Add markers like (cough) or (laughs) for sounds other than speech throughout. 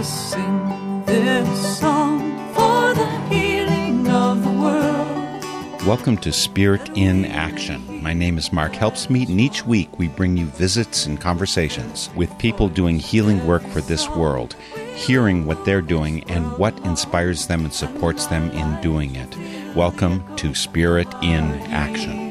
to sing this song for the healing of the world. Welcome to Spirit in Action. My name is Mark Helpsmeet, and each week we bring you visits and conversations with people doing healing work for this world, hearing what they're doing and what inspires them and supports them in doing it. Welcome to Spirit in Action.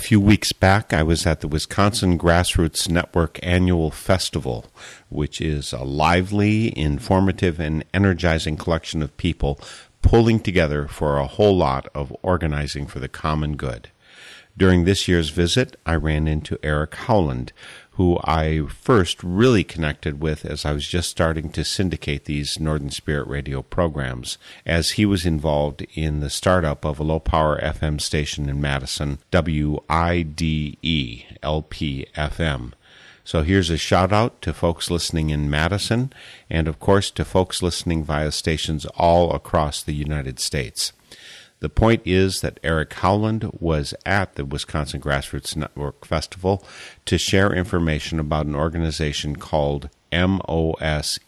A few weeks back, I was at the Wisconsin Grassroots Network Annual Festival, which is a lively, informative, and energizing collection of people pulling together for a whole lot of organizing for the common good. During this year's visit, I ran into Eric Howland, who I first really connected with as I was just starting to syndicate these Northern Spirit radio programs, as he was involved in the startup of a low power FM station in Madison, WIDE LP FM. So here's a shout out to folks listening in Madison, and of course to folks listening via stations all across the United States. The point is that Eric Howland was at the Wisconsin Grassroots Network Festival to share information about an organization called MOSES,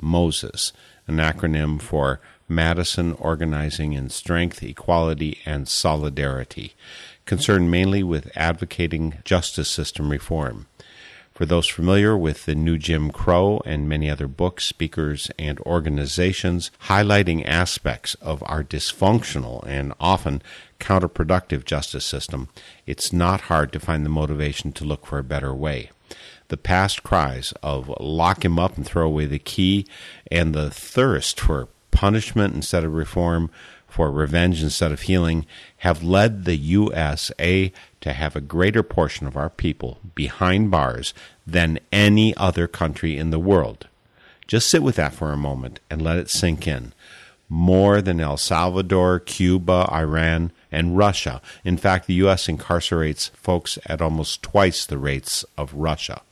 Moses, an acronym for Madison Organizing in Strength, Equality, and Solidarity, concerned mainly with advocating justice system reform. For those familiar with the New Jim Crow and many other books, speakers, and organizations highlighting aspects of our dysfunctional and often counterproductive justice system, it's not hard to find the motivation to look for a better way. The past cries of lock him up and throw away the key, and the thirst for punishment instead of reform, for revenge instead of healing, have led the USA to have a greater portion of our people behind bars than any other country in the world. Just sit with that for a moment and let it sink in. More than El Salvador, Cuba, Iran, and Russia. In fact, the U.S. incarcerates folks at almost twice the rates of Russia.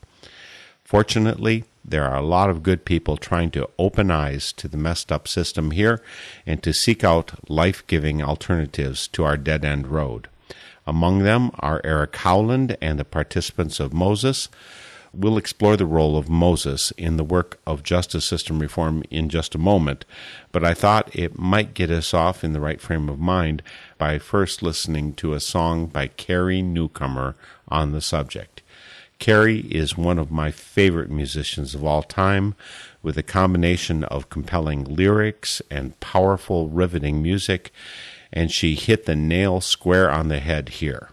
Fortunately, there are a lot of good people trying to open eyes to the messed up system here and to seek out life giving alternatives to our dead end road. Among them are Eric Howland and the participants of Moses. We'll explore the role of Moses in the work of justice system reform in just a moment, but I thought it might get us off in the right frame of mind by first listening to a song by Carrie Newcomer on the subject. Carrie is one of my favorite musicians of all time, with a combination of compelling lyrics and powerful, riveting music and she hit the nail square on the head here.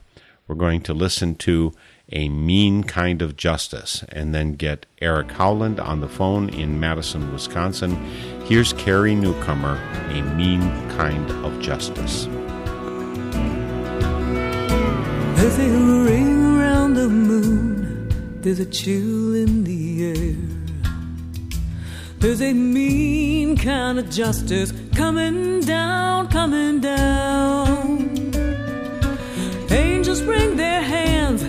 We're going to listen to A Mean Kind of Justice and then get Eric Howland on the phone in Madison, Wisconsin. Here's Carrie Newcomer, A Mean Kind of Justice. There's a ring around the moon, there's a chill in the air. There's a mean kind of justice coming down, coming down. Angels bring their hands,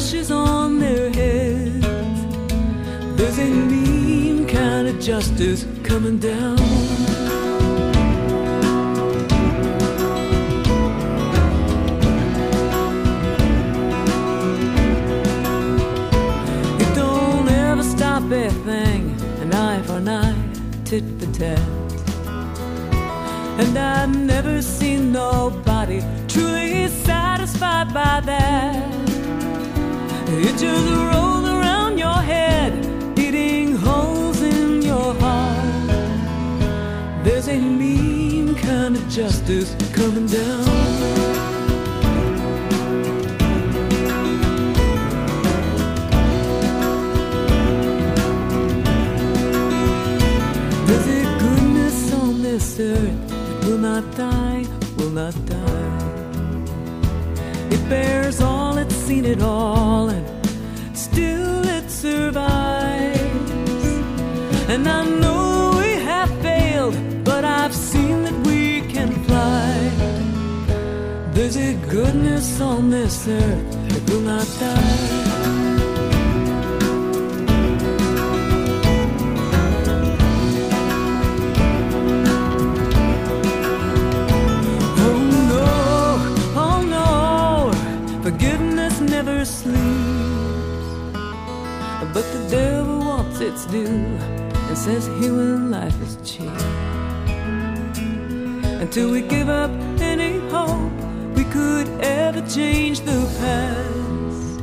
ashes on their heads. There's a mean kind of justice coming down. It don't ever stop a thing an eye for an eye, tit for tat. And I've never seen nobody truly satisfied by that. Justice coming down. There's a goodness on this earth that will not die, will not die. Bears all, it's seen it all, and still it survives. And I know we have failed, but I've seen that we can fly. There's a goodness on this earth that will not die. No, forgiveness never sleeps. gets its due and says human life is cheap. Until we give up any hope we could ever change the past,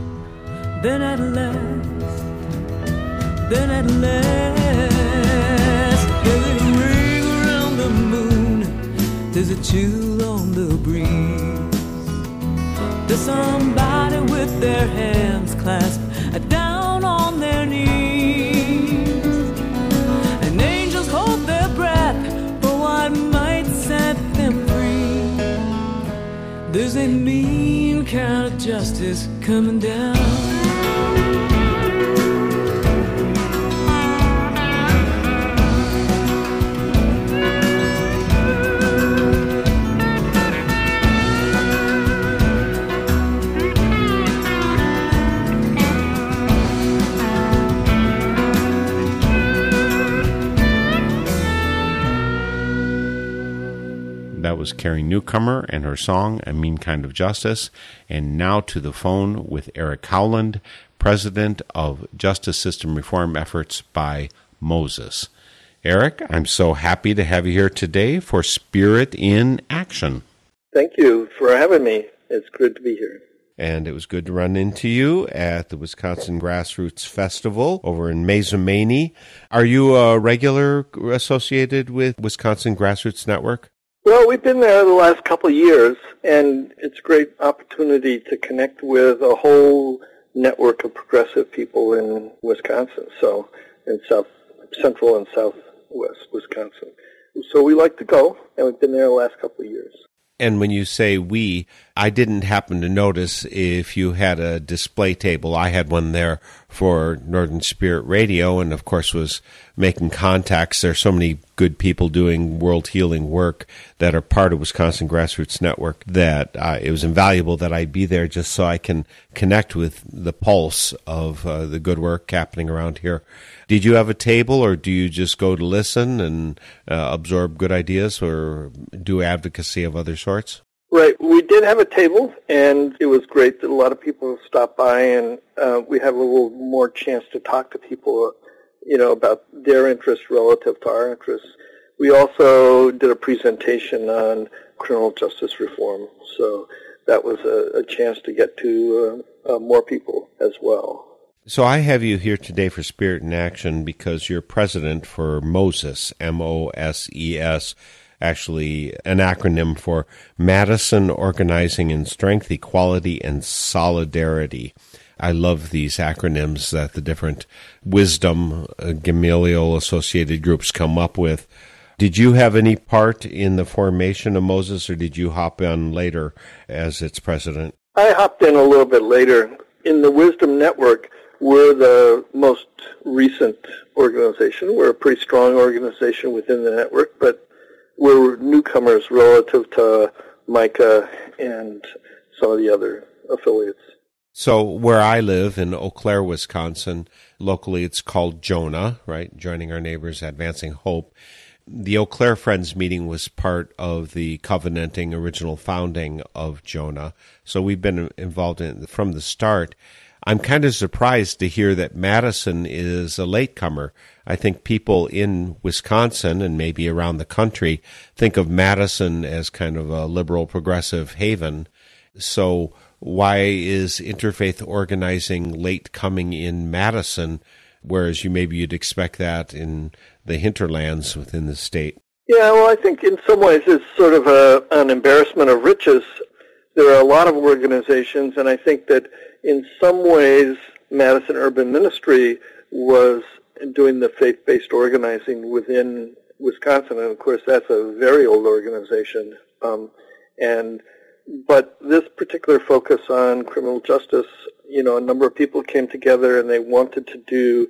then at last, then at last, there's a ring around the moon, there's a chill on the breeze. There's somebody with their hands clasped uh, down on their knees. And angels hold their breath for what might set them free. There's a mean kind of justice coming down. That was Carrie Newcomer and her song, A Mean Kind of Justice. And now to the phone with Eric Howland, President of Justice System Reform Efforts by Moses. Eric, I'm so happy to have you here today for Spirit in Action. Thank you for having me. It's good to be here. And it was good to run into you at the Wisconsin Grassroots Festival over in Mazomanie. Are you a regular associated with Wisconsin Grassroots Network? Well, we've been there the last couple of years, and it's a great opportunity to connect with a whole network of progressive people in Wisconsin, so in south central and southwest Wisconsin. So we like to go, and we've been there the last couple of years. And when you say we, I didn't happen to notice if you had a display table. I had one there for Northern Spirit Radio, and of course was making contacts. There are so many good people doing world healing work that are part of Wisconsin Grassroots Network that uh, it was invaluable that I be there just so I can connect with the pulse of uh, the good work happening around here. Did you have a table, or do you just go to listen and uh, absorb good ideas, or do advocacy of other sorts? Right. We did have a table, and it was great that a lot of people stopped by, and uh, we had a little more chance to talk to people, you know, about their interests relative to our interests. We also did a presentation on criminal justice reform, so that was a, a chance to get to uh, uh, more people as well. So I have you here today for Spirit in Action because you're president for Moses, M O S E S, actually an acronym for Madison Organizing in Strength, Equality, and Solidarity. I love these acronyms that the different wisdom uh, Gamaliel associated groups come up with. Did you have any part in the formation of Moses, or did you hop in later as its president? I hopped in a little bit later. In the Wisdom Network, we're the most recent organization. We're a pretty strong organization within the network, but we're newcomers relative to Micah and some of the other affiliates. So, where I live in Eau Claire, Wisconsin, locally it's called Jonah, right? Joining our neighbors, advancing hope. The Eau Claire Friends meeting was part of the covenanting original founding of Jonah. So, we've been involved in from the start. I'm kind of surprised to hear that Madison is a latecomer. I think people in Wisconsin and maybe around the country think of Madison as kind of a liberal progressive haven. So why is interfaith organizing late coming in Madison, whereas you maybe you'd expect that in the hinterlands within the state? Yeah, well, I think in some ways it's sort of a, an embarrassment of riches. There are a lot of organizations, and I think that in some ways, Madison Urban Ministry was doing the faith-based organizing within Wisconsin, and of course that's a very old organization. Um, and but this particular focus on criminal justice, you know, a number of people came together and they wanted to do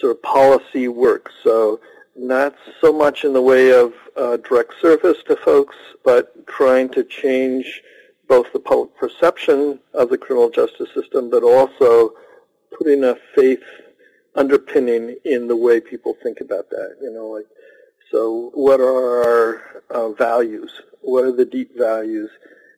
sort of policy work. So not so much in the way of uh, direct service to folks, but trying to change both the public perception of the criminal justice system, but also putting a faith underpinning in the way people think about that. You know, like, so what are our uh, values? What are the deep values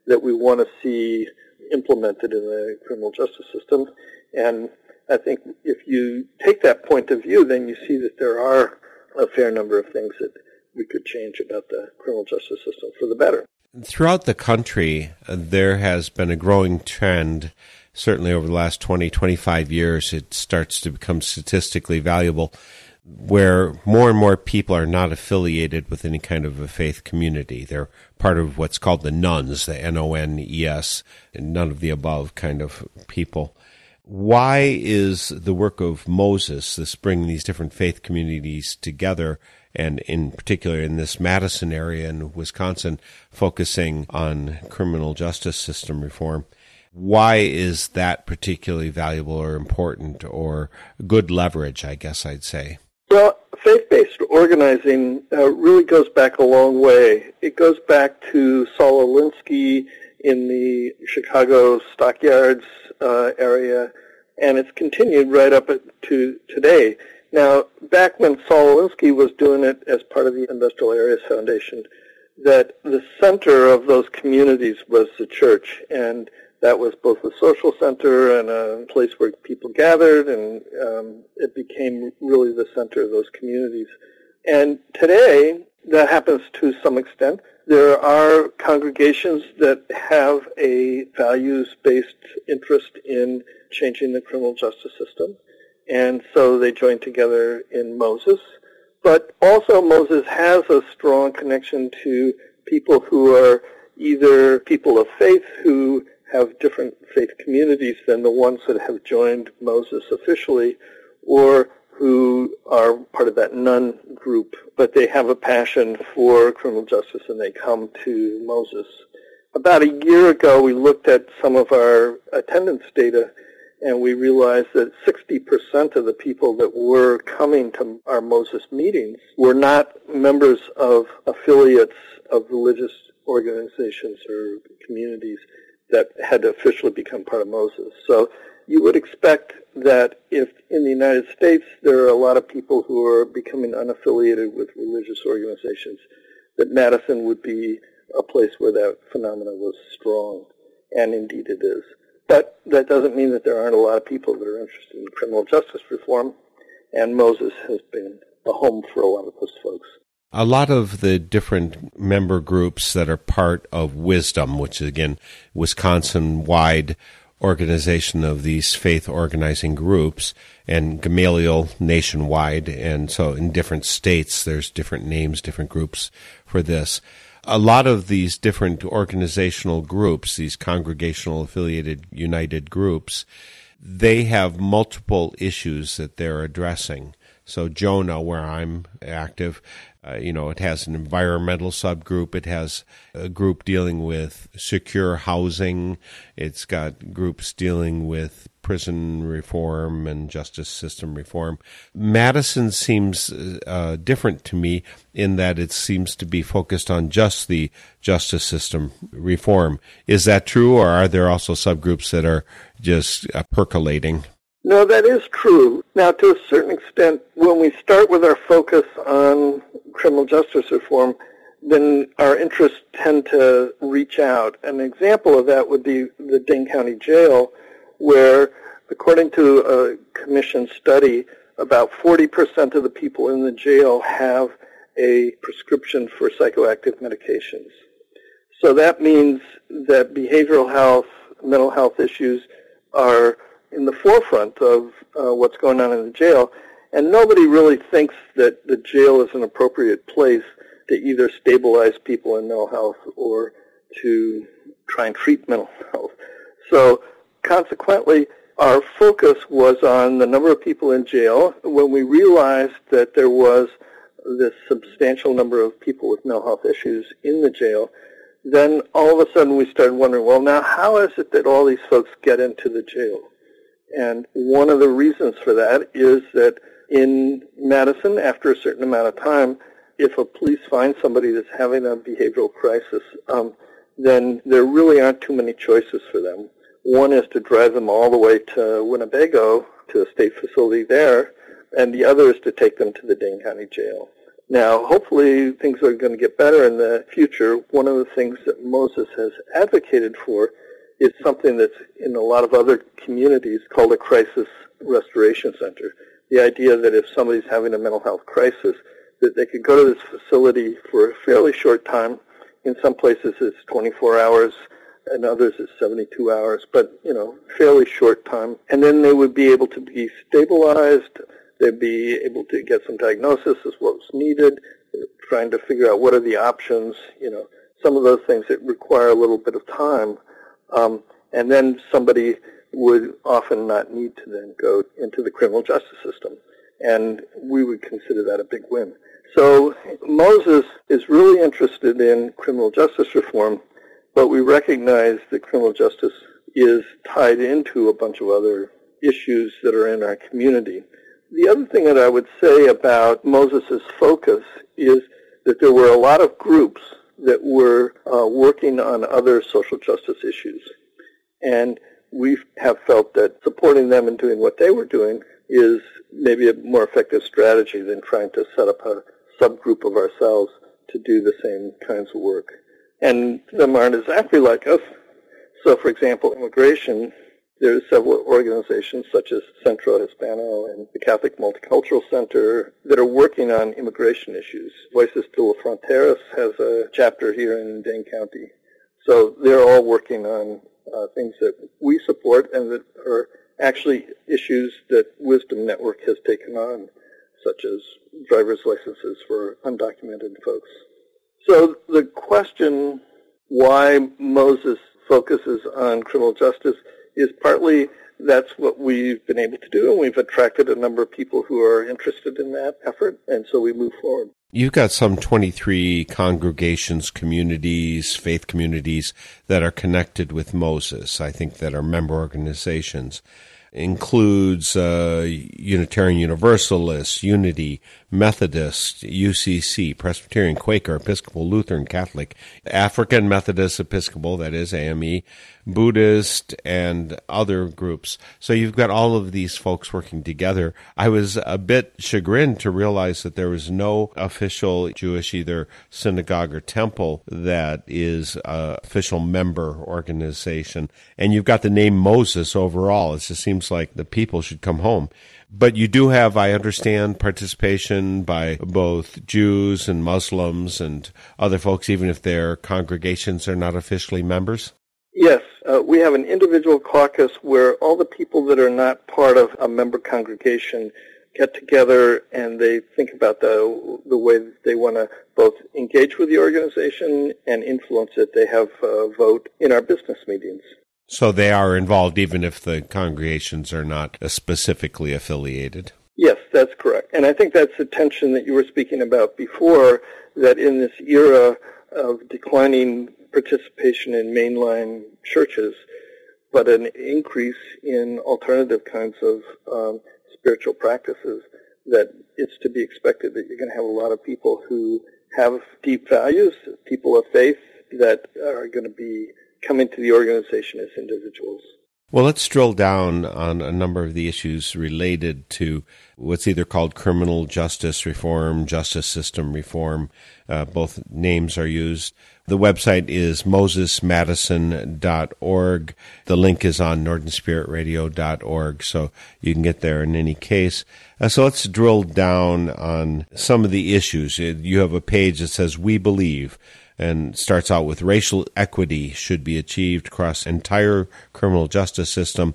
that we want to see implemented in the criminal justice system? And I think if you take that point of view, then you see that there are a fair number of things that we could change about the criminal justice system for the better. Throughout the country, uh, there has been a growing trend, certainly over the last 20, 25 years, it starts to become statistically valuable, where more and more people are not affiliated with any kind of a faith community. They're part of what's called the nones, the N O N E S, none of the above kind of people why is the work of Moses, this bringing these different faith communities together, and in particular in this Madison area in Wisconsin, focusing on criminal justice system reform, why is that particularly valuable or important or good leverage, I guess I'd say? Well, faith-based organizing uh, really goes back a long way. It goes back to Saul Alinsky in the Chicago Stockyards uh, area, and it's continued right up to today. Now, back when Alinsky was doing it as part of the Industrial Areas Foundation, that the center of those communities was the church, and that was both a social center and a place where people gathered, and um, it became really the center of those communities. And today, that happens to some extent. There are congregations that have a values-based interest in changing the criminal justice system, and so they join together in Moses. But also Moses has a strong connection to people who are either people of faith who have different faith communities than the ones that have joined Moses officially, or who are part of that nun group, but they have a passion for criminal justice and they come to Moses. About a year ago, we looked at some of our attendance data and we realized that 60% of the people that were coming to our Moses meetings were not members of affiliates of religious organizations or communities that had officially become part of Moses. So you would expect that if in the United States there are a lot of people who are becoming unaffiliated with religious organizations, that Madison would be a place where that phenomenon was strong, and indeed it is. But that doesn't mean that there aren't a lot of people that are interested in criminal justice reform, and Moses has been a home for a lot of those folks. A lot of the different member groups that are part of Wisdom, which is again Wisconsin wide organization of these faith organizing groups and Gamaliel nationwide. And so in different states, there's different names, different groups for this. A lot of these different organizational groups, these congregational affiliated united groups, they have multiple issues that they're addressing. So Jonah, where I'm active, uh, you know, it has an environmental subgroup. It has a group dealing with secure housing. It's got groups dealing with prison reform and justice system reform. Madison seems uh, different to me in that it seems to be focused on just the justice system reform. Is that true, or are there also subgroups that are just uh, percolating? No, that is true. Now, to a certain extent, when we start with our focus on criminal justice reform, then our interests tend to reach out. An example of that would be the Dane County Jail, where, according to a commission study, about 40% of the people in the jail have a prescription for psychoactive medications. So that means that behavioral health, mental health issues are in the forefront of uh, what's going on in the jail, and nobody really thinks that the jail is an appropriate place to either stabilize people in mental health or to try and treat mental (laughs) health. So consequently, our focus was on the number of people in jail. When we realized that there was this substantial number of people with mental health issues in the jail, then all of a sudden we started wondering, well, now how is it that all these folks get into the jail? And one of the reasons for that is that in Madison, after a certain amount of time, if a police finds somebody that's having a behavioral crisis, um, then there really aren't too many choices for them. One is to drive them all the way to Winnebago to a state facility there, and the other is to take them to the Dane County Jail. Now, hopefully things are going to get better in the future. One of the things that Moses has advocated for is something that's in a lot of other communities called a crisis restoration center. The idea that if somebody's having a mental health crisis, that they could go to this facility for a fairly short time. In some places it's 24 hours, and others it's 72 hours, but, you know, fairly short time. And then they would be able to be stabilized. They'd be able to get some diagnosis as what was needed, trying to figure out what are the options, you know, some of those things that require a little bit of time. Um, and then somebody would often not need to then go into the criminal justice system. And we would consider that a big win. So Moses is really interested in criminal justice reform, but we recognize that criminal justice is tied into a bunch of other issues that are in our community. The other thing that I would say about Moses' focus is that there were a lot of groups that were uh, working on other social justice issues. And we have felt that supporting them and doing what they were doing is maybe a more effective strategy than trying to set up a subgroup of ourselves to do the same kinds of work. And some aren't exactly like us. So, for example, immigration, there are several organizations such as Centro Hispano and the Catholic Multicultural Center that are working on immigration issues. Voces de la Fronteras has a chapter here in Dane County. So they're all working on uh, things that we support and that are actually issues that Wisdom Network has taken on, such as driver's licenses for undocumented folks. So the question why Moses focuses on criminal justice is partly that's what we've been able to do, and we've attracted a number of people who are interested in that effort, and so we move forward. You've got some 23 congregations, communities, faith communities that are connected with Moses, I think that are member organizations includes uh, Unitarian Universalists, Unity, Methodist, UCC, Presbyterian, Quaker, Episcopal, Lutheran, Catholic, African Methodist Episcopal, that is AME, Buddhist, and other groups. So you've got all of these folks working together. I was a bit chagrined to realize that there was no official Jewish either synagogue or temple that is a official member organization. And you've got the name Moses overall. It just seems like the people should come home. But you do have, I understand, participation by both Jews and Muslims and other folks, even if their congregations are not officially members? Yes, uh, we have an individual caucus where all the people that are not part of a member congregation get together and they think about the the way they want to both engage with the organization and influence it. They have a vote in our business meetings. So they are involved even if the congregations are not specifically affiliated? Yes, that's correct. And I think that's the tension that you were speaking about before, that in this era of declining participation in mainline churches, but an increase in alternative kinds of um, spiritual practices, that it's to be expected that you're going to have a lot of people who have deep values, people of faith that are going to be come into the organization as individuals. Well, let's drill down on a number of the issues related to what's either called criminal justice reform, justice system reform. Uh, both names are used. The website is mosesmadison.org. The link is on northernspiritradio.org, so you can get there in any case. Uh, so let's drill down on some of the issues. You have a page that says, We Believe and starts out with racial equity should be achieved across entire criminal justice system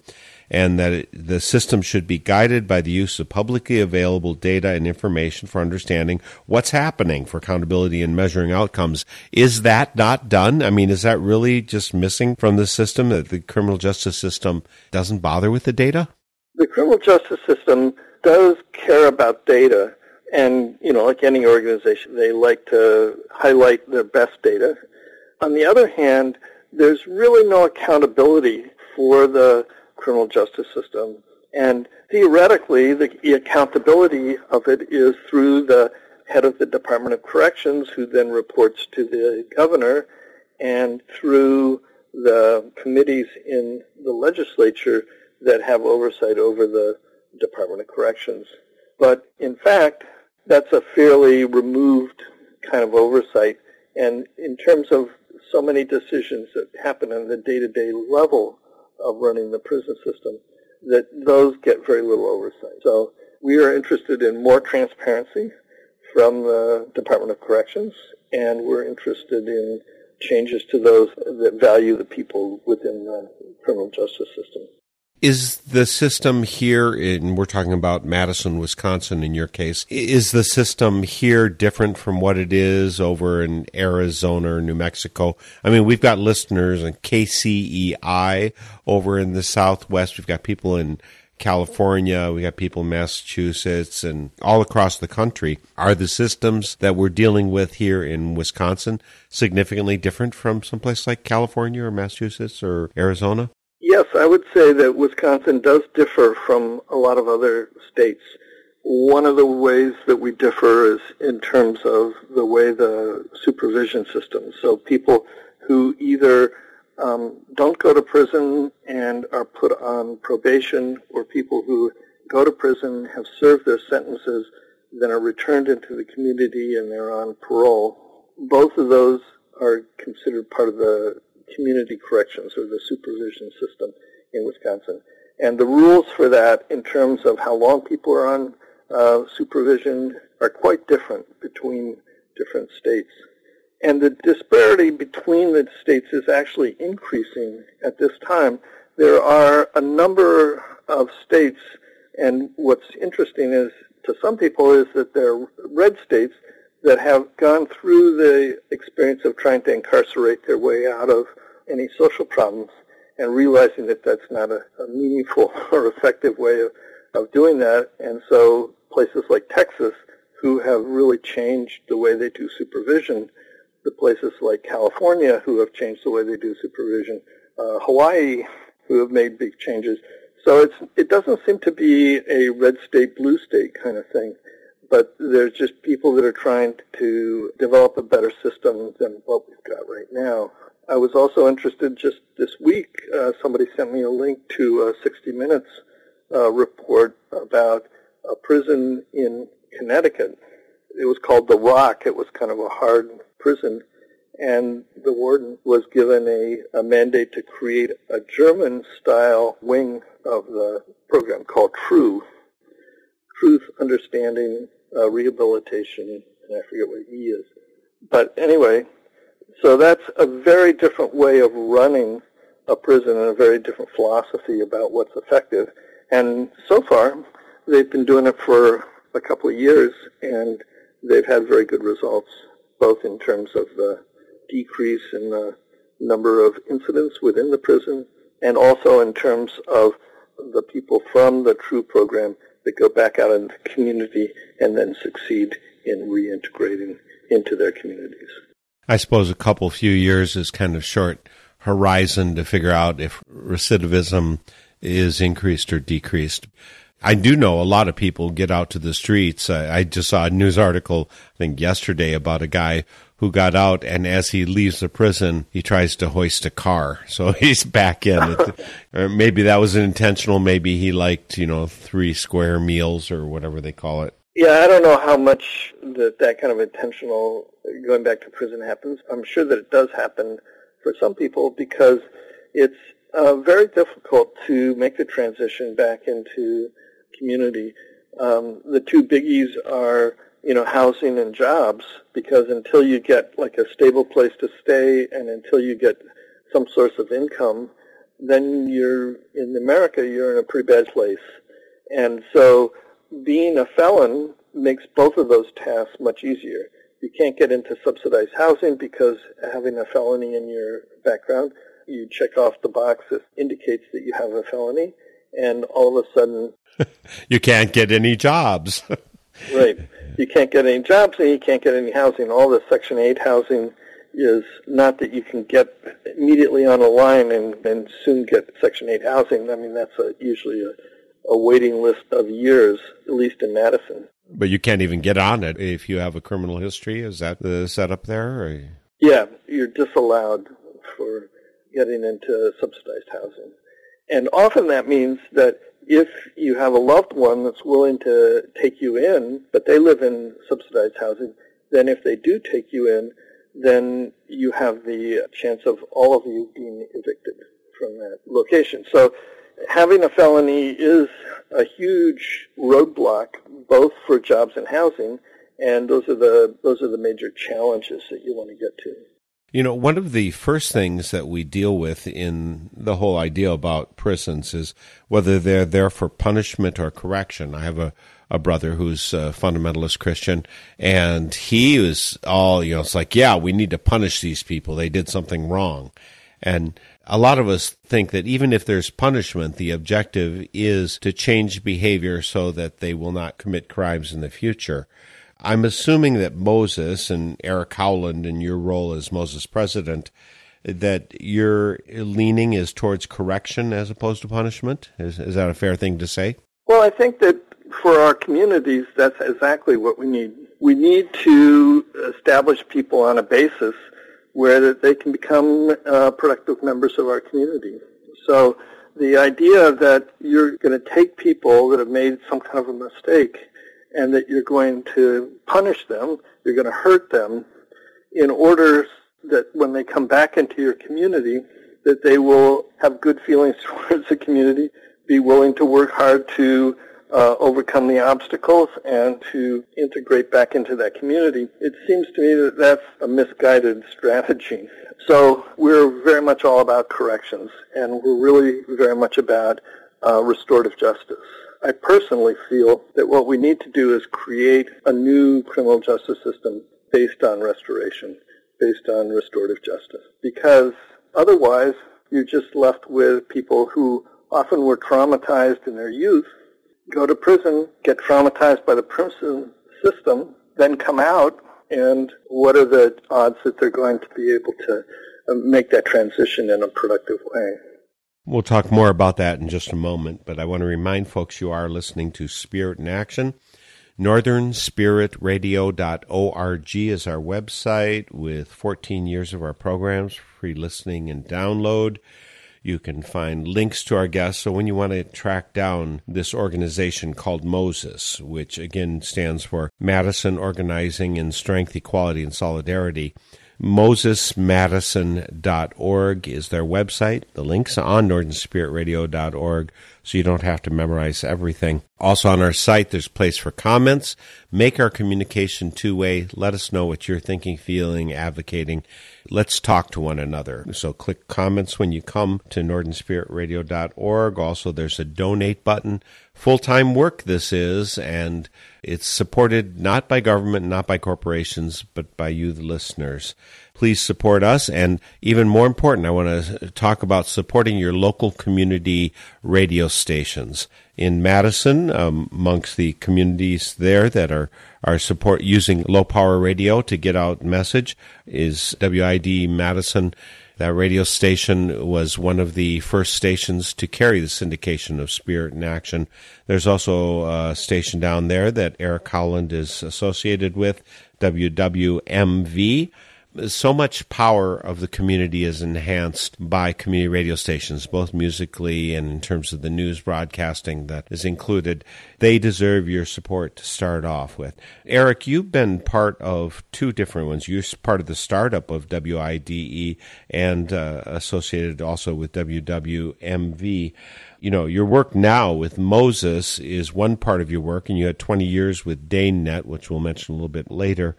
and that it, the system should be guided by the use of publicly available data and information for understanding what's happening for accountability and measuring outcomes. Is that not done? I mean, is that really just missing from the system that the criminal justice system doesn't bother with the data? The criminal justice system does care about data and, you know, like any organization, they like to highlight their best data. On the other hand, there's really no accountability for the criminal justice system. And theoretically, the, accountability of it is through the head of the Department of Corrections, who then reports to the governor, and through the committees in the legislature that have oversight over the Department of Corrections. But in fact, that's a fairly removed kind of oversight. And in terms of so many decisions that happen on the day-to-day level of running the prison system that those get very little oversight. So we are interested in more transparency from the Department of Corrections, and we're interested in changes to those that value the people within the criminal justice system. Is the system here, and we're talking about Madison, Wisconsin in your case, is the system here different from what it is over in Arizona or New Mexico? I mean, we've got listeners in KCEI over in the Southwest. We've got people in California, we got people in Massachusetts, and all across the country. Are the systems that we're dealing with here in Wisconsin significantly different from someplace like California or Massachusetts or Arizona? Yes, I would say that Wisconsin does differ from a lot of other states. One of the ways that we differ is in terms of the way the supervision system. So people who either um, don't go to prison and are put on probation, or people who go to prison, have served their sentences, then are returned into the community and they're on parole. Both of those are considered part of the community corrections or the supervision system in Wisconsin. And the rules for that in terms of how long people are on uh, supervision are quite different between different states. And the disparity between the states is actually increasing at this time. There are a number of states, and what's interesting is to some people is that they're red states that have gone through the experience of trying to incarcerate their way out of any social problems and realizing that that's not a, a meaningful (laughs) or effective way of, of doing that. And so places like Texas, who have really changed the way they do supervision, the places like California, who have changed the way they do supervision, uh, Hawaii, who have made big changes. So it's, it doesn't seem to be a red state, blue state kind of thing but there's just people that are trying to develop a better system than what we've got right now. I was also interested just this week, uh, somebody sent me a link to a 60 Minutes uh, report about a prison in Connecticut. It was called The Rock. It was kind of a hard prison. And the warden was given a, a mandate to create a German-style wing of the program called TRUE, Truth, Understanding, uh, rehabilitation, and I forget what E is. But anyway, so that's a very different way of running a prison and a very different philosophy about what's effective. And so far, they've been doing it for a couple of years, and they've had very good results, both in terms of the decrease in the number of incidents within the prison, and also in terms of the people from the TRUE program that go back out into the community and then succeed in reintegrating into their communities. I suppose a couple few years is kind of short horizon to figure out if recidivism is increased or decreased. I do know a lot of people get out to the streets. I just saw a news article, I think yesterday, about a guy who got out, and as he leaves the prison, he tries to hoist a car. So (laughs) he's back in. or maybe that was intentional. Maybe he liked, you know, three square meals or whatever they call it. Yeah, I don't know how much that that kind of intentional going back to prison happens. I'm sure that it does happen for some people because it's uh, very difficult to make the transition back into community. Um, the two biggies are you know, housing and jobs because until you get like a stable place to stay and until you get some source of income, then you're in America, you're in a pretty bad place. And so being a felon makes both of those tasks much easier. You can't get into subsidized housing because having a felony in your background, you check off the box that indicates that you have a felony, and all of a sudden... (laughs) you can't get any jobs. (laughs) right you can't get any jobs and you can't get any housing. All the Section 8 housing is not that you can get immediately on a line and, and soon get Section 8 housing. I mean, that's a, usually a, a waiting list of years, at least in Madison. But you can't even get on it if you have a criminal history. Is that the setup there? Or? Yeah, you're disallowed for getting into subsidized housing. And often that means that if you have a loved one that's willing to take you in, but they live in subsidized housing, then if they do take you in, then you have the chance of all of you being evicted from that location. So having a felony is a huge roadblock both for jobs and housing, and those are the those are the major challenges that you want to get to. You know, one of the first things that we deal with in the whole idea about prisons is whether they're there for punishment or correction. I have a, a brother who's a fundamentalist Christian, and he was all, you know, it's like, yeah, we need to punish these people. They did something wrong. And a lot of us think that even if there's punishment, the objective is to change behavior so that they will not commit crimes in the future. I'm assuming that Moses and Eric Howland, and your role as Moses president, that your leaning is towards correction as opposed to punishment. Is, is that a fair thing to say? Well, I think that for our communities, that's exactly what we need. We need to establish people on a basis where they can become uh, productive members of our community. So the idea that you're going to take people that have made some kind of a mistake and that you're going to punish them, you're going to hurt them in order that when they come back into your community, that they will have good feelings (laughs) towards the community, be willing to work hard to uh, overcome the obstacles and to integrate back into that community. It seems to me that that's a misguided strategy. So we're very much all about corrections, and we're really very much about uh, restorative justice. I personally feel that what we need to do is create a new criminal justice system based on restoration, based on restorative justice. Because otherwise, you're just left with people who often were traumatized in their youth, go to prison, get traumatized by the prison system, then come out, and what are the odds that they're going to be able to uh, make that transition in a productive way? We'll talk more about that in just a moment, but I want to remind folks you are listening to Spirit in Action. NorthernSpiritRadio.org is our website with 14 years of our programs, free listening and download. You can find links to our guests. So when you want to track down this organization called Moses, which again stands for Madison Organizing in Strength, Equality, and Solidarity, mosesmadison.org is their website. The link's on northernspiritradio.org, so you don't have to memorize everything. Also on our site, there's place for comments. Make our communication two-way. Let us know what you're thinking, feeling, advocating. Let's talk to one another. So click comments when you come to northernspiritradio.org. Also, there's a donate button. Full-time work this is, and it's supported not by government, not by corporations, but by you, the listeners. Please support us. And even more important, I want to talk about supporting your local community radio stations. In Madison, um, amongst the communities there that are, are support using low power radio to get out message is WID Madison that radio station was one of the first stations to carry the syndication of Spirit in Action. There's also a station down there that Eric Howland is associated with, WWMV so much power of the community is enhanced by community radio stations, both musically and in terms of the news broadcasting that is included. They deserve your support to start off with. Eric, you've been part of two different ones. You're part of the startup of WIDE and uh, associated also with WWMV you know, your work now with Moses is one part of your work, and you had 20 years with DaneNet, which we'll mention a little bit later.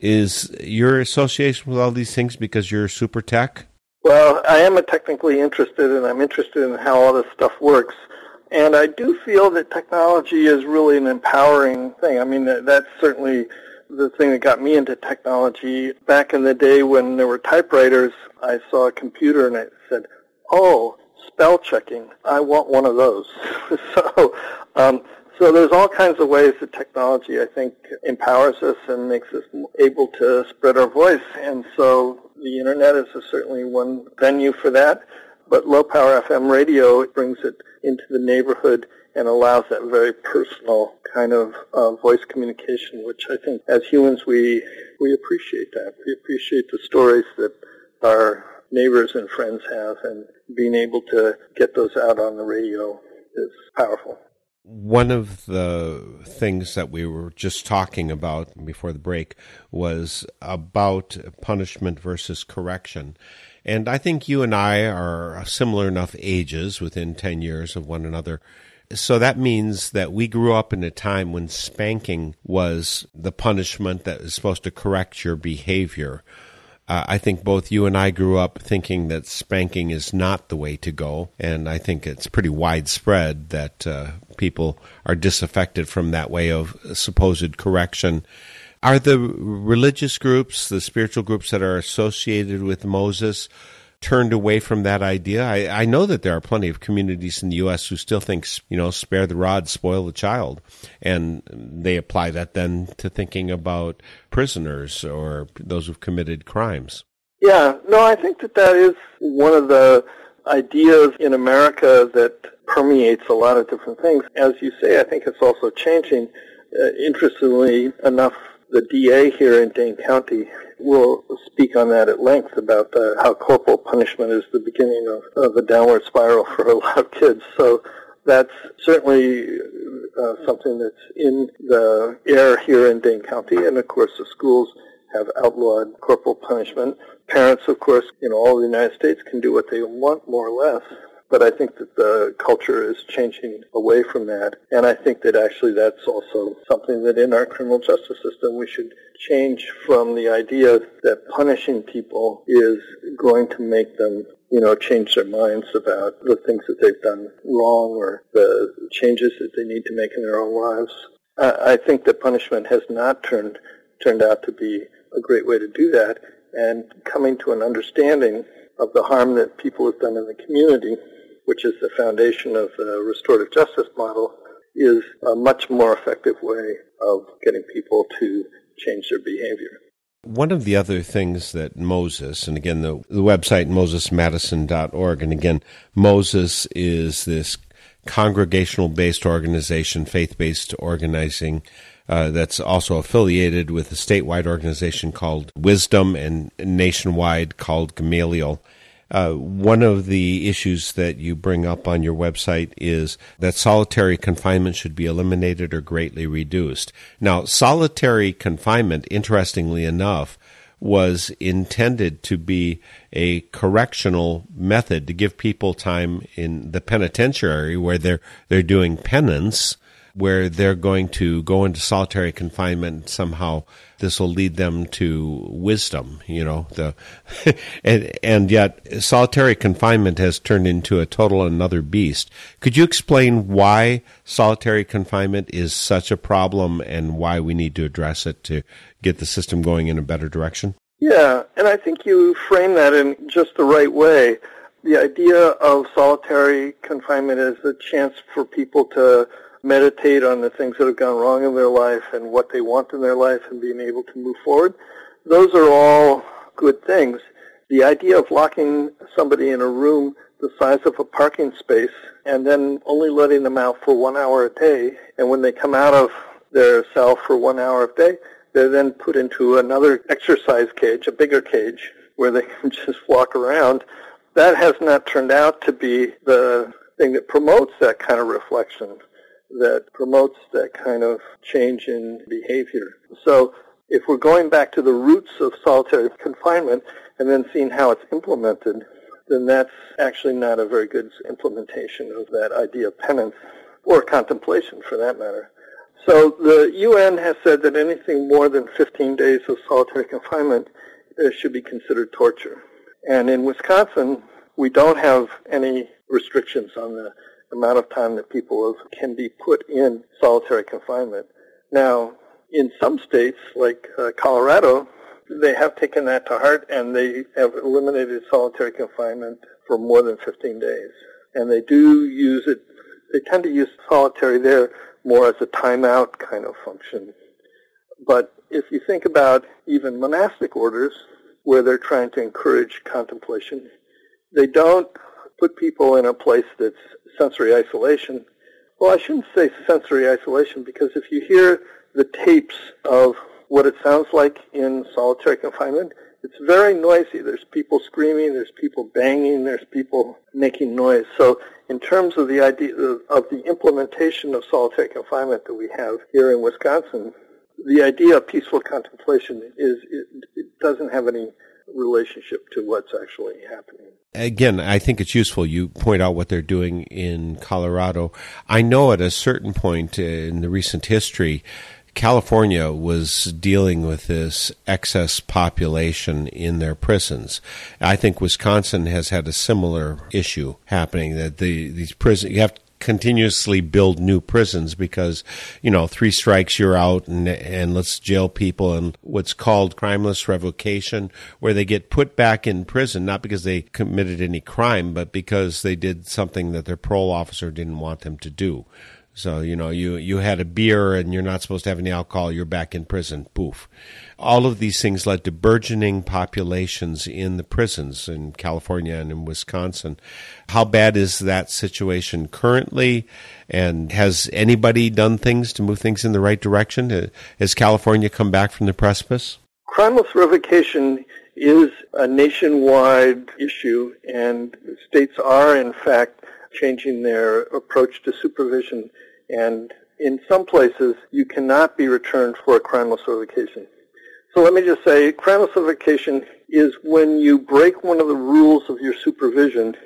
Is your association with all these things because you're super tech? Well, I am technically interested, and I'm interested in how all this stuff works. And I do feel that technology is really an empowering thing. I mean, that's certainly the thing that got me into technology. Back in the day when there were typewriters, I saw a computer and I said, oh, spell checking. I want one of those. (laughs) so um, so there's all kinds of ways that technology, I think, empowers us and makes us able to spread our voice. And so the internet is certainly one venue for that. But low power FM radio brings it into the neighborhood and allows that very personal kind of uh, voice communication, which I think as humans we we appreciate that. We appreciate the stories that our neighbors and friends have, and being able to get those out on the radio is powerful. One of the things that we were just talking about before the break was about punishment versus correction. And I think you and I are similar enough ages within 10 years of one another. So that means that we grew up in a time when spanking was the punishment that is supposed to correct your behavior. Uh, I think both you and I grew up thinking that spanking is not the way to go, and I think it's pretty widespread that uh, people are disaffected from that way of supposed correction. Are the religious groups, the spiritual groups that are associated with Moses, turned away from that idea? I, I know that there are plenty of communities in the U.S. who still think, you know, spare the rod, spoil the child. And they apply that then to thinking about prisoners or those who've committed crimes. Yeah, no, I think that that is one of the ideas in America that permeates a lot of different things. As you say, I think it's also changing. Uh, interestingly enough, the DA here in Dane County will speak on that at length about uh, how corporal punishment is the beginning of, of a downward spiral for a lot of kids. So that's certainly uh, something that's in the air here in Dane County, and of course the schools have outlawed corporal punishment. Parents, of course, in all the United States can do what they want, more or less. But I think that the culture is changing away from that. And I think that actually that's also something that in our criminal justice system we should change from the idea that punishing people is going to make them you know, change their minds about the things that they've done wrong or the changes that they need to make in their own lives. I think that punishment has not turned turned out to be a great way to do that, and coming to an understanding of the harm that people have done in the community which is the foundation of the restorative justice model, is a much more effective way of getting people to change their behavior. One of the other things that Moses, and again, the, the website mosesmadison.org, and again, Moses is this congregational based organization, faith based organizing. Uh, that's also affiliated with a statewide organization called Wisdom and nationwide called Gamaliel. Uh, one of the issues that you bring up on your website is that solitary confinement should be eliminated or greatly reduced. Now, solitary confinement, interestingly enough, was intended to be a correctional method to give people time in the penitentiary where they're they're doing penance where they're going to go into solitary confinement somehow this will lead them to wisdom you know the (laughs) and, and yet solitary confinement has turned into a total another beast. Could you explain why solitary confinement is such a problem and why we need to address it to get the system going in a better direction? Yeah and i think you frame that in just the right way. The idea of solitary confinement is a chance for people to meditate on the things that have gone wrong in their life and what they want in their life and being able to move forward. Those are all good things. The idea of locking somebody in a room the size of a parking space and then only letting them out for one hour a day, and when they come out of their cell for one hour a day, they're then put into another exercise cage, a bigger cage, where they (laughs) can just walk around. That has not turned out to be the thing that promotes that kind of reflection that promotes that kind of change in behavior. So if we're going back to the roots of solitary confinement and then seeing how it's implemented, then that's actually not a very good implementation of that idea of penance or contemplation for that matter. So the UN has said that anything more than 15 days of solitary confinement uh, should be considered torture. And in Wisconsin, we don't have any restrictions on the amount of time that people can be put in solitary confinement. Now, in some states, like uh, Colorado, they have taken that to heart and they have eliminated solitary confinement for more than 15 days. And they do use it, they tend to use solitary there more as a timeout kind of function. But if you think about even monastic orders, where they're trying to encourage contemplation, they don't put people in a place that's sensory isolation. Well, I shouldn't say sensory isolation because if you hear the tapes of what it sounds like in solitary confinement. It's very noisy. There's people screaming, there's people banging, there's people making noise. So in terms of the idea of, the implementation of solitary confinement that we have here in Wisconsin, the idea of peaceful contemplation is it, it doesn't have any relationship to what's actually happening. Again, I think it's useful you point out what they're doing in Colorado. I know at a certain point in the recent history, California was dealing with this excess population in their prisons. I think Wisconsin has had a similar issue happening that the these prisons you have continuously build new prisons because you know three strikes you're out and and let's jail people and what's called crimeless revocation where they get put back in prison not because they committed any crime but because they did something that their parole officer didn't want them to do so, you know, you, you had a beer and you're not supposed to have any alcohol, you're back in prison. Poof. All of these things led to burgeoning populations in the prisons in California and in Wisconsin. How bad is that situation currently? And has anybody done things to move things in the right direction? Uh, has California come back from the precipice? Crimeless revocation is a nationwide issue, and states are, in fact, changing their approach to supervision and in some places you cannot be returned for a crimeless revocation. So let me just say, crimeless revocation is when you break one of the rules of your supervision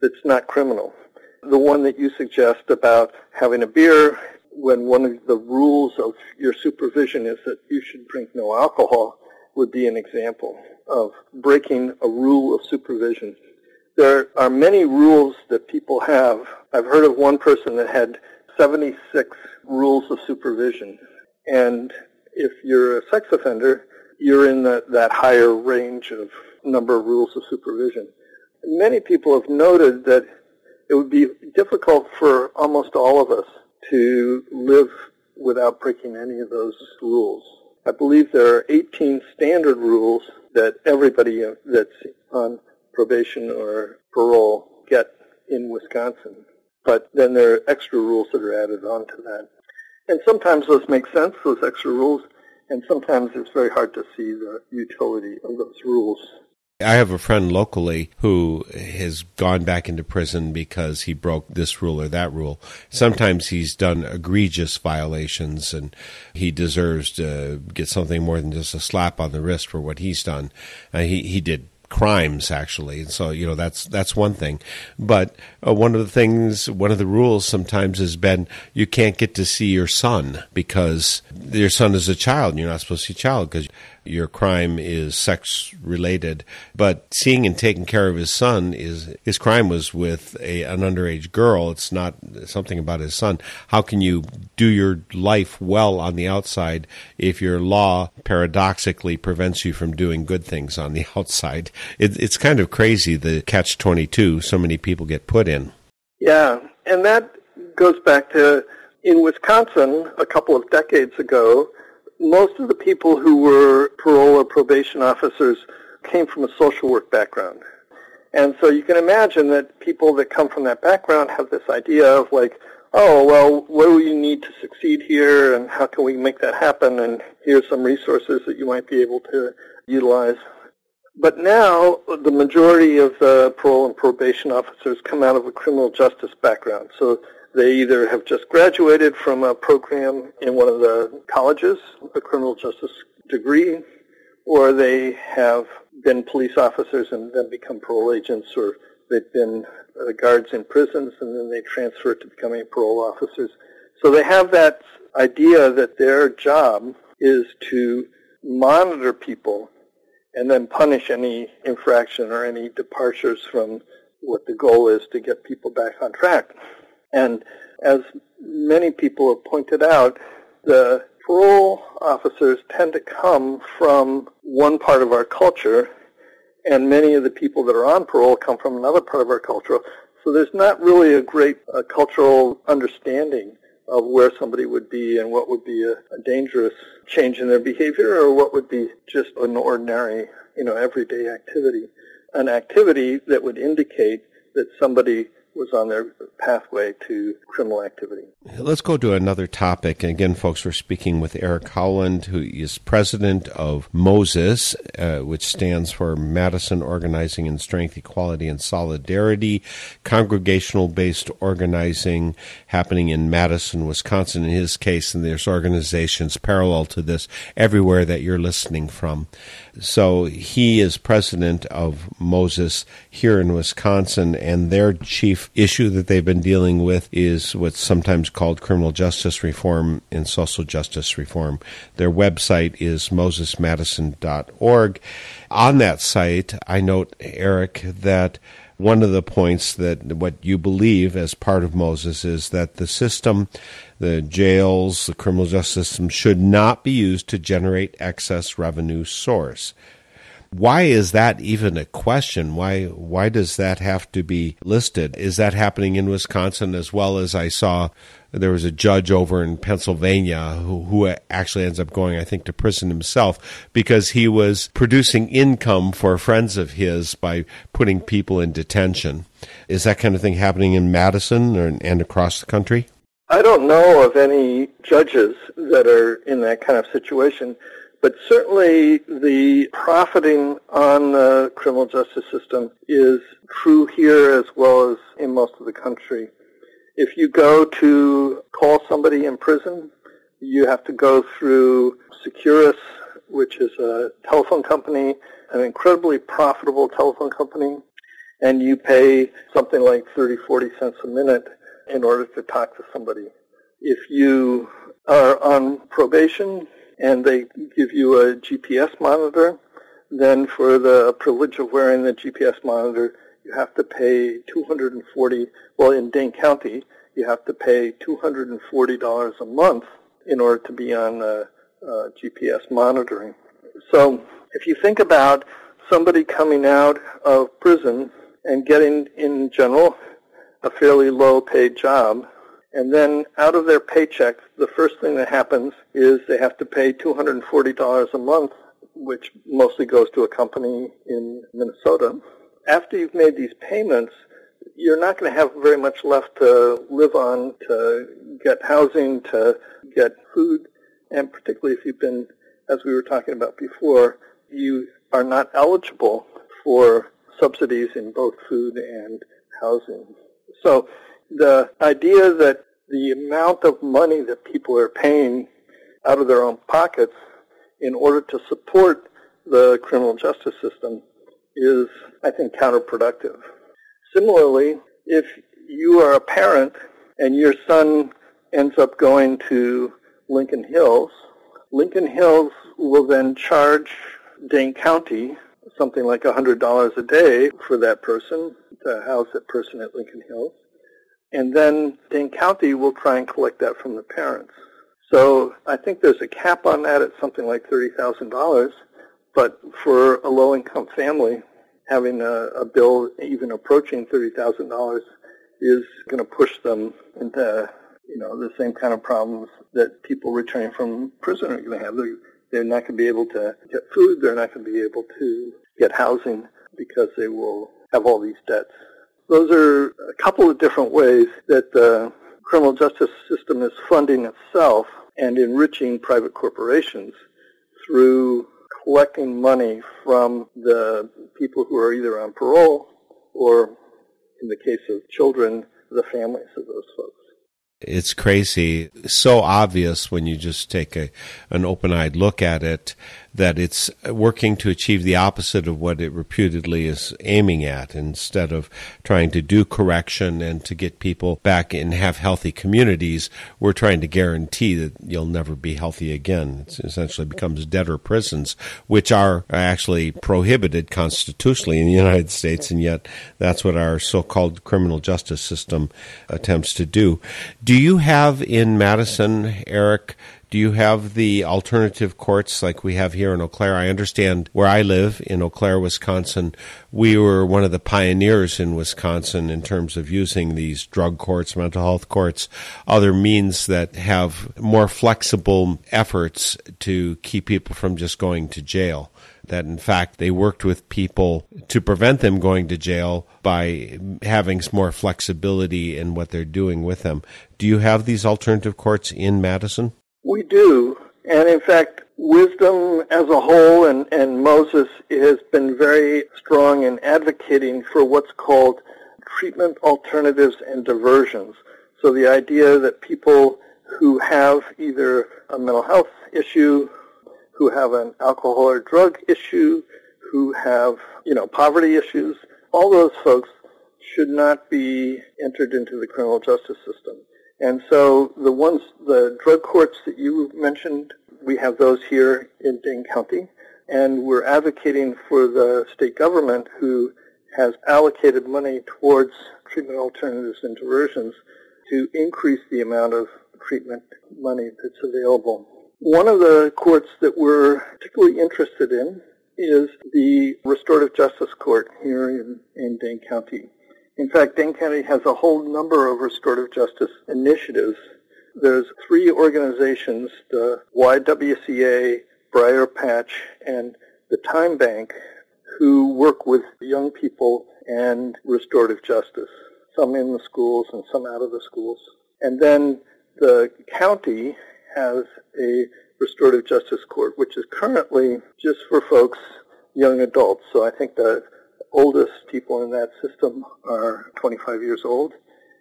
that's not criminal. The one that you suggest about having a beer when one of the rules of your supervision is that you should drink no alcohol would be an example of breaking a rule of supervision. There are many rules that people have. I've heard of one person that had 76 rules of supervision. And if you're a sex offender, you're in the, that higher range of number of rules of supervision. Many people have noted that it would be difficult for almost all of us to live without breaking any of those rules. I believe there are 18 standard rules that everybody uh, that's on probation or parole get in Wisconsin but then there are extra rules that are added on to that. And sometimes those make sense, those extra rules, and sometimes it's very hard to see the utility of those rules. I have a friend locally who has gone back into prison because he broke this rule or that rule. Sometimes he's done egregious violations and he deserves to get something more than just a slap on the wrist for what he's done. Uh, he, he did crimes actually. And so you know that's that's one thing. But uh, one of the things one of the rules sometimes has been you can't get to see your son because your son is a child and you're not supposed to see a child because your crime is sex related, but seeing and taking care of his son is his crime was with a, an underage girl. It's not something about his son. How can you do your life well on the outside if your law paradoxically prevents you from doing good things on the (laughs) outside? It, it's kind of crazy the catch 22 so many people get put in. Yeah, and that goes back to in Wisconsin a couple of decades ago most of the people who were parole or probation officers came from a social work background. And so you can imagine that people that come from that background have this idea of like, oh, well, what do you need to succeed here and how can we make that happen and here's some resources that you might be able to utilize. But now the majority of the parole and probation officers come out of a criminal justice background. So they either have just graduated from a program in one of the colleges, a criminal justice degree, or they have been police officers and then become parole agents, or they've been uh, guards in prisons and then they transfer to becoming parole officers. So they have that idea that their job is to monitor people and then punish any infraction or any departures from what the goal is to get people back on track. And as many people have pointed out, the parole officers tend to come from one part of our culture, and many of the people that are on parole come from another part of our culture. So there's not really a great uh, cultural understanding of where somebody would be and what would be a, a dangerous change in their behavior or what would be just an ordinary, you know, everyday activity. An activity that would indicate that somebody was on their pathway to criminal activity. Let's go to another topic. And again, folks, we're speaking with Eric Howland, who is president of Moses, uh, which stands for Madison Organizing in Strength, Equality, and Solidarity, congregational based organizing happening in Madison, Wisconsin, in his case. And there's organizations parallel to this everywhere that you're listening from. So he is president of Moses here in Wisconsin, and their chief issue that they've been dealing with is what's sometimes called criminal justice reform and social justice reform. Their website is mosesmadison.org. On that site, I note, Eric, that one of the points that what you believe as part of Moses is that the system, the jails, the criminal justice system should not be used to generate excess revenue source. Why is that even a question? Why why does that have to be listed? Is that happening in Wisconsin as well as I saw there was a judge over in Pennsylvania who, who actually ends up going, I think, to prison himself because he was producing income for friends of his by putting people in detention. Is that kind of thing happening in Madison or, and across the country? I don't know of any judges that are in that kind of situation. But certainly the profiting on the criminal justice system is true here as well as in most of the country. If you go to call somebody in prison, you have to go through Securus, which is a telephone company, an incredibly profitable telephone company, and you pay something like 30, 40 cents a minute in order to talk to somebody. If you are on probation, and they give you a GPS monitor. Then for the privilege of wearing the GPS monitor, you have to pay 240, well in Dane County, you have to pay $240 a month in order to be on uh, uh, GPS monitoring. So if you think about somebody coming out of prison and getting, in general, a fairly low paid job, and then out of their paycheck, the first thing that happens is they have to pay $240 a month, which mostly goes to a company in Minnesota. After you've made these payments, you're not going to have very much left to live on, to get housing, to get food, and particularly if you've been, as we were talking about before, you are not eligible for subsidies in both food and housing. So the idea that the amount of money that people are paying out of their own pockets in order to support the criminal justice system is, I think, counterproductive. Similarly, if you are a parent and your son ends up going to Lincoln Hills, Lincoln Hills will then charge Dane County something like $100 a day for that person to house that person at Lincoln Hills and then Dane County will try and collect that from the parents. So I think there's a cap on that at something like $30,000, but for a low-income family, having a, a bill even approaching $30,000 is going to push them into, you know, the same kind of problems that people returning from prison are going to have. They're, they're not going to be able to get food. They're not going to be able to get housing because they will have all these debts. Those are a couple of different ways that the criminal justice system is funding itself and enriching private corporations through collecting money from the people who are either on parole or, in the case of children, the families of those folks. It's crazy, so obvious when you just take a, an open eyed look at it that it's working to achieve the opposite of what it reputedly is aiming at. Instead of trying to do correction and to get people back and have healthy communities, we're trying to guarantee that you'll never be healthy again. It essentially becomes debtor prisons, which are actually prohibited constitutionally in the United States, and yet that's what our so called criminal justice system attempts to do. Do you have in Madison, Eric, Do you have the alternative courts like we have here in Eau Claire? I understand where I live in Eau Claire, Wisconsin, we were one of the pioneers in Wisconsin in terms of using these drug courts, mental health courts, other means that have more flexible efforts to keep people from just going to jail that in fact they worked with people to prevent them going to jail by having more flexibility in what they're doing with them. Do you have these alternative courts in Madison? We do. And in fact, wisdom as a whole and, and Moses has been very strong in advocating for what's called treatment alternatives and diversions. So the idea that people who have either a mental health issue who have an alcohol or drug issue, who have, you know, poverty issues, all those folks should not be entered into the criminal justice system. And so the ones, the drug courts that you mentioned, we have those here in Dane County, and we're advocating for the state government who has allocated money towards treatment alternatives and diversions to increase the amount of treatment money that's available. One of the courts that we're particularly interested in is the Restorative Justice Court here in, in Dane County. In fact, Dane County has a whole number of restorative justice initiatives. There's three organizations, the YWCA, Briar Patch, and the Time Bank, who work with young people and restorative justice, some in the schools and some out of the schools. And then the county has a restorative justice court, which is currently just for folks, young adults. So I think the oldest people in that system are 25 years old.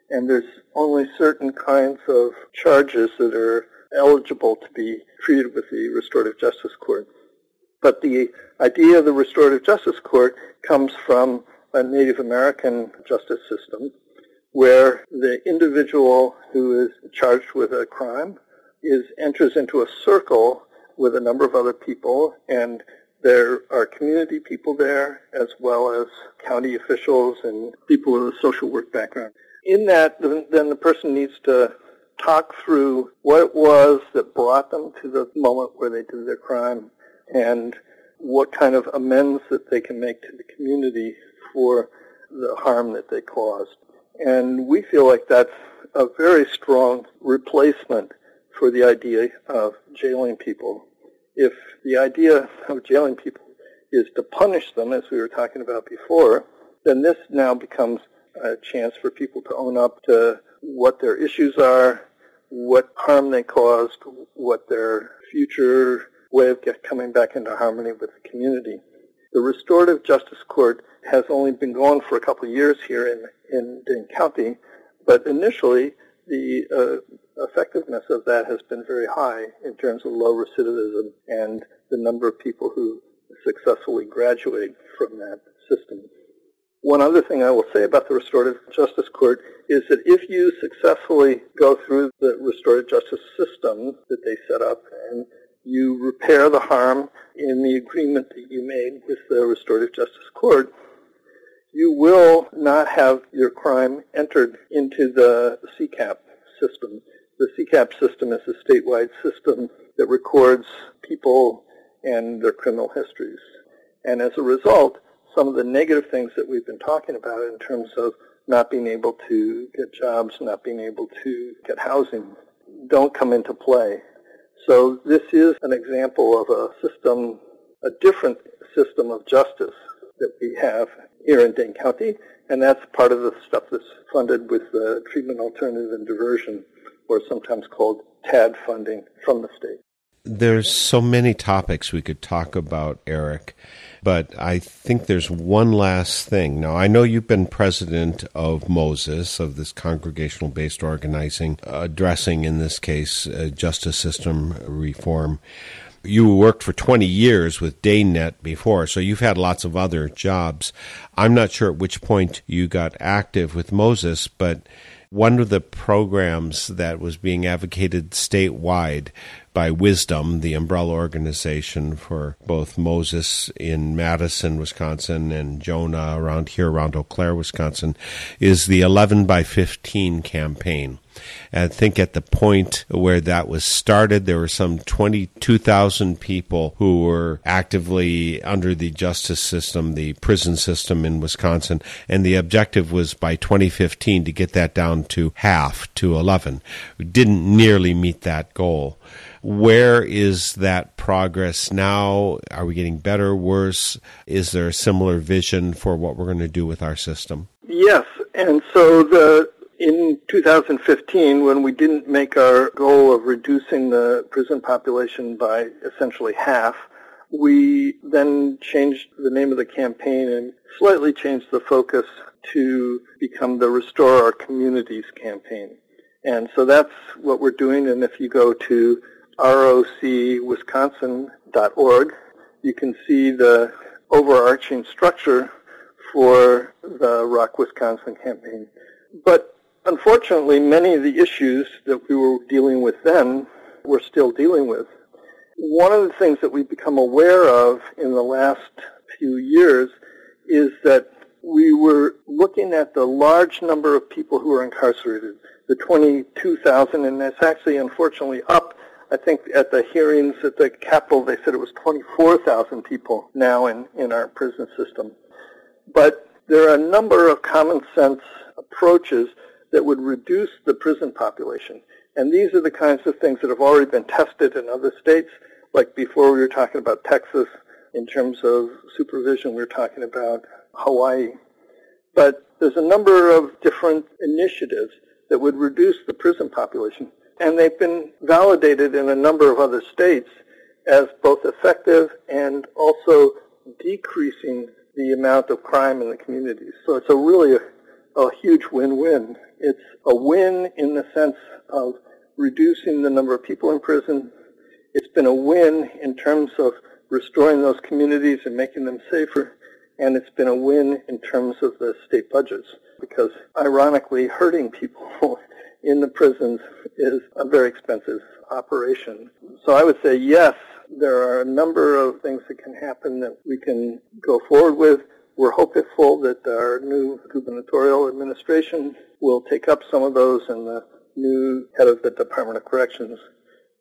And there's only certain kinds of charges that are eligible to be treated with the restorative justice court. But the idea of the restorative justice court comes from a Native American justice system where the individual who is charged with a crime is enters into a circle with a number of other people, and there are community people there as well as county officials and people with a social work background. In that, then the person needs to talk through what it was that brought them to the moment where they did their crime and what kind of amends that they can make to the community for the harm that they caused. And we feel like that's a very strong replacement for the idea of jailing people. If the idea of jailing people is to punish them, as we were talking about before, then this now becomes a chance for people to own up to what their issues are, what harm they caused, what their future way of coming back into harmony with the community. The Restorative Justice Court has only been going for a couple of years here in, in Dane County, but initially the uh, effectiveness of that has been very high in terms of low recidivism and the number of people who successfully graduate from that system. One other thing I will say about the Restorative Justice Court is that if you successfully go through the restorative justice system that they set up and you repair the harm in the agreement that you made with the Restorative Justice Court, you will not have your crime entered into the CCAP system. The CCAP system is a statewide system that records people and their criminal histories. And as a result, some of the negative things that we've been talking about in terms of not being able to get jobs, not being able to get housing, don't come into play. So this is an example of a system, a different system of justice that we have here in Dane County, and that's part of the stuff that's funded with the treatment alternative and diversion or sometimes called TAD funding from the state. There's so many topics we could talk about, Eric, but I think there's one last thing. Now, I know you've been president of Moses, of this congregational based organizing, addressing, in this case, uh, justice system reform. You worked for 20 years with DaneNet before, so you've had lots of other jobs. I'm not sure at which point you got active with Moses, but one of the programs that was being advocated statewide by Wisdom, the umbrella organization for both Moses in Madison, Wisconsin, and Jonah around here, around Eau Claire, Wisconsin, is the 11 by 15 campaign. I think at the point where that was started, there were some 22,000 people who were actively under the justice system, the prison system in Wisconsin, and the objective was by 2015 to get that down to half, to 11. We didn't nearly meet that goal. Where is that progress now? Are we getting better, worse? Is there a similar vision for what we're going to do with our system? Yes, and so the in 2015, when we didn't make our goal of reducing the prison population by essentially half, we then changed the name of the campaign and slightly changed the focus to become the Restore Our Communities campaign. And so that's what we're doing. And if you go to rocwisconsin.org, you can see the overarching structure for the ROC Wisconsin campaign. But Unfortunately, many of the issues that we were dealing with then, we're still dealing with. One of the things that we've become aware of in the last few years is that we were looking at the large number of people who are incarcerated, the 22,000, and that's actually unfortunately up. I think at the hearings at the Capitol, they said it was 24,000 people now in, in our prison system. But there are a number of common sense approaches that would reduce the prison population. And these are the kinds of things that have already been tested in other states. Like before we were talking about Texas, in terms of supervision, we were talking about Hawaii. But there's a number of different initiatives that would reduce the prison population. And they've been validated in a number of other states as both effective and also decreasing the amount of crime in the communities. So it's a really a, huge win-win it's a win in the sense of reducing the number of people in prison. It's been a win in terms of restoring those communities and making them safer. And it's been a win in terms of the state budgets because ironically hurting people (laughs) in the prisons is a very expensive operation. So I would say yes, there are a number of things that can happen that we can go forward with. We're hopeful that our new gubernatorial administration will take up some of those and the new head of the Department of Corrections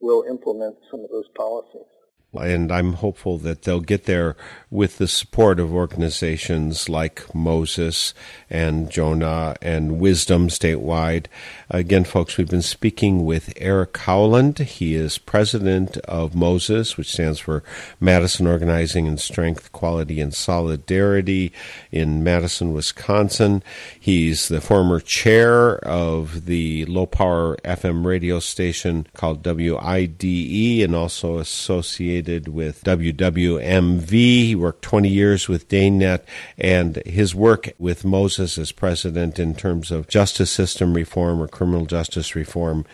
will implement some of those policies and I'm hopeful that they'll get there with the support of organizations like Moses and Jonah and Wisdom statewide. Again, folks, we've been speaking with Eric Howland. He is president of Moses, which stands for Madison Organizing and Strength, Quality, and Solidarity in Madison, Wisconsin. He's the former chair of the low power FM radio station called WIDE and also associated associated with WWMV. He worked 20 years with DaneNet, and his work with Moses as president in terms of justice system reform or criminal justice reform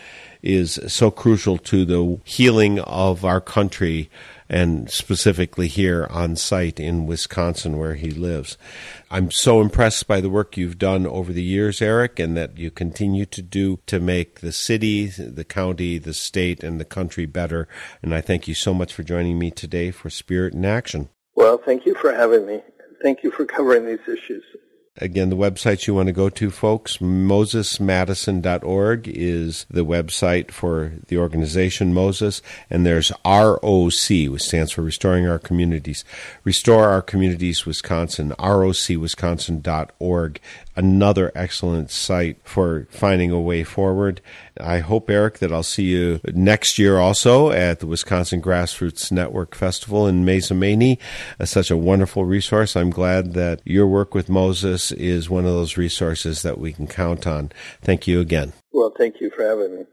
is so crucial to the healing of our country and specifically here on site in Wisconsin where he lives. I'm so impressed by the work you've done over the years, Eric, and that you continue to do to make the city, the county, the state, and the country better. And I thank you so much for joining me today for Spirit in Action. Well, thank you for having me. Thank you for covering these issues. Again, the websites you want to go to, folks, mosesmadison.org is the website for the organization Moses, and there's ROC, which stands for Restoring Our Communities. Restore Our Communities Wisconsin, rocwisconsin.org another excellent site for finding a way forward. I hope, Eric, that I'll see you next year also at the Wisconsin Grassroots Network Festival in Mazomanie. Uh, such a wonderful resource. I'm glad that your work with Moses is one of those resources that we can count on. Thank you again. Well, thank you for having me.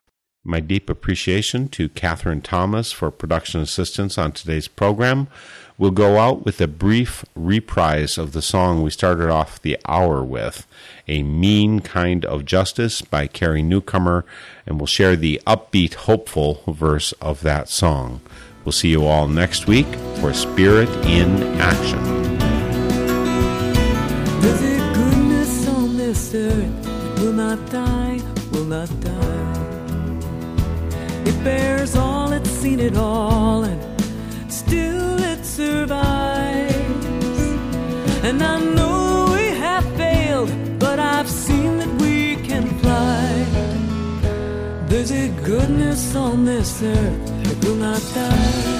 My deep appreciation to Catherine Thomas for production assistance on today's program. We'll go out with a brief reprise of the song we started off the hour with, A Mean Kind of Justice by Carrie Newcomer, and we'll share the upbeat, hopeful verse of that song. We'll see you all next week for Spirit in Action. Goodness on this earth will not die, It all, and still it survives. And I know we have failed, but I've seen that we can fly. There's a goodness on this earth that will not die.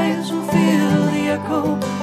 lives will feel the echo